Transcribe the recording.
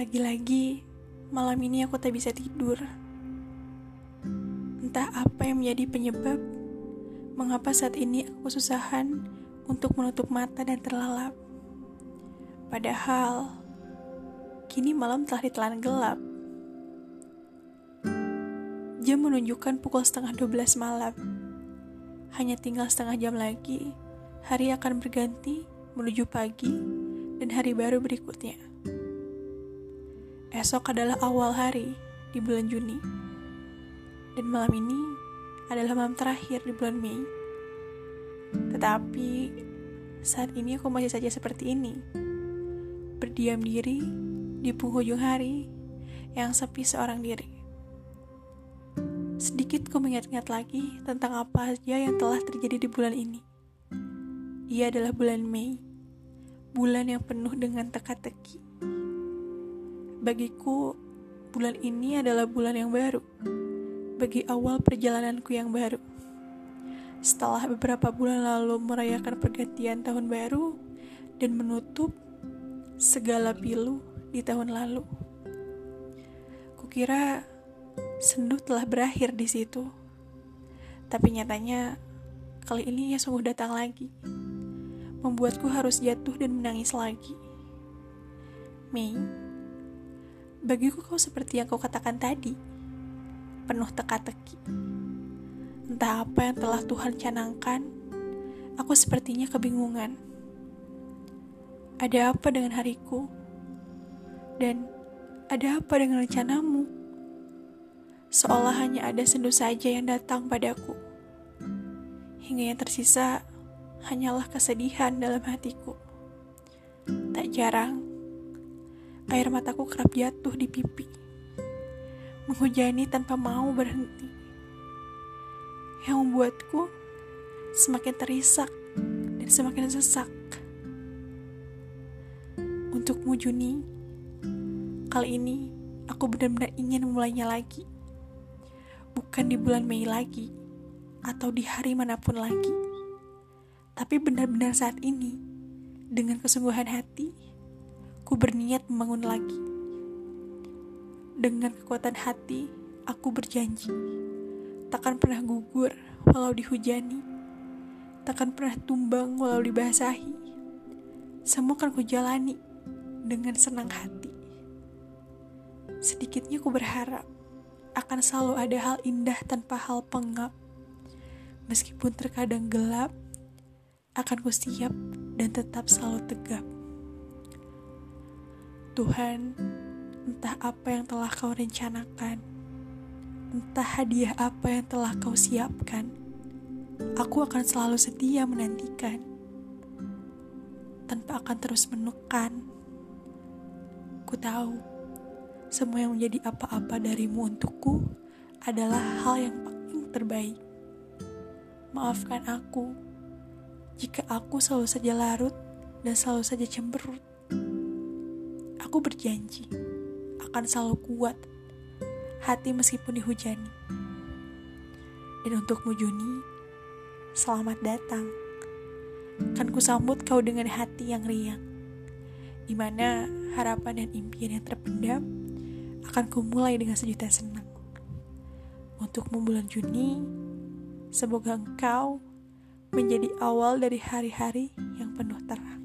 Lagi-lagi, malam ini aku tak bisa tidur. Entah apa yang menjadi penyebab mengapa saat ini aku kesusahan untuk menutup mata dan terlelap. Padahal, kini malam telah ditelan gelap. Jam menunjukkan pukul setengah 12 malam. Hanya tinggal setengah jam lagi, hari akan berganti menuju pagi dan hari baru berikutnya. Esok adalah awal hari di bulan Juni. Dan malam ini adalah malam terakhir di bulan Mei. Tetapi saat ini aku masih saja seperti ini. Berdiam diri di penghujung hari yang sepi seorang diri. Sedikit ku mengingat-ingat lagi tentang apa saja yang telah terjadi di bulan ini. Ia adalah bulan Mei, bulan yang penuh dengan teka-teki Bagiku, bulan ini adalah bulan yang baru. Bagi awal perjalananku yang baru. Setelah beberapa bulan lalu merayakan pergantian tahun baru dan menutup segala pilu di tahun lalu. Kukira sendu telah berakhir di situ. Tapi nyatanya kali ini ia sungguh datang lagi. Membuatku harus jatuh dan menangis lagi. Mei, Bagiku kau seperti yang kau katakan tadi, penuh teka-teki. Entah apa yang telah Tuhan canangkan, aku sepertinya kebingungan. Ada apa dengan hariku? Dan ada apa dengan rencanamu? Seolah hanya ada sendu saja yang datang padaku. Hingga yang tersisa hanyalah kesedihan dalam hatiku. Tak jarang, Air mataku kerap jatuh di pipi, menghujani tanpa mau berhenti, yang membuatku semakin terisak dan semakin sesak. Untukmu Juni, kali ini aku benar-benar ingin memulainya lagi. Bukan di bulan Mei lagi, atau di hari mana pun lagi. Tapi benar-benar saat ini, dengan kesungguhan hati, Aku berniat membangun lagi. Dengan kekuatan hati, aku berjanji takkan pernah gugur walau dihujani, takkan pernah tumbang walau dibasahi. Semua akan kujalani dengan senang hati. Sedikitnya ku berharap akan selalu ada hal indah tanpa hal pengap. Meskipun terkadang gelap, akan ku siap dan tetap selalu tegap. Tuhan, entah apa yang telah kau rencanakan, entah hadiah apa yang telah kau siapkan, aku akan selalu setia menantikan, tanpa akan terus menekan. Ku tahu, semua yang menjadi apa-apa darimu untukku adalah hal yang paling terbaik. Maafkan aku jika aku selalu saja larut dan selalu saja cemberut. Aku berjanji akan selalu kuat hati meskipun dihujani. Dan untukmu Juni, selamat datang. Kan ku sambut kau dengan hati yang riang, di mana harapan dan impian yang terpendam akan kumulai dengan sejuta senang. Untukmu bulan Juni, semoga engkau menjadi awal dari hari-hari yang penuh terang.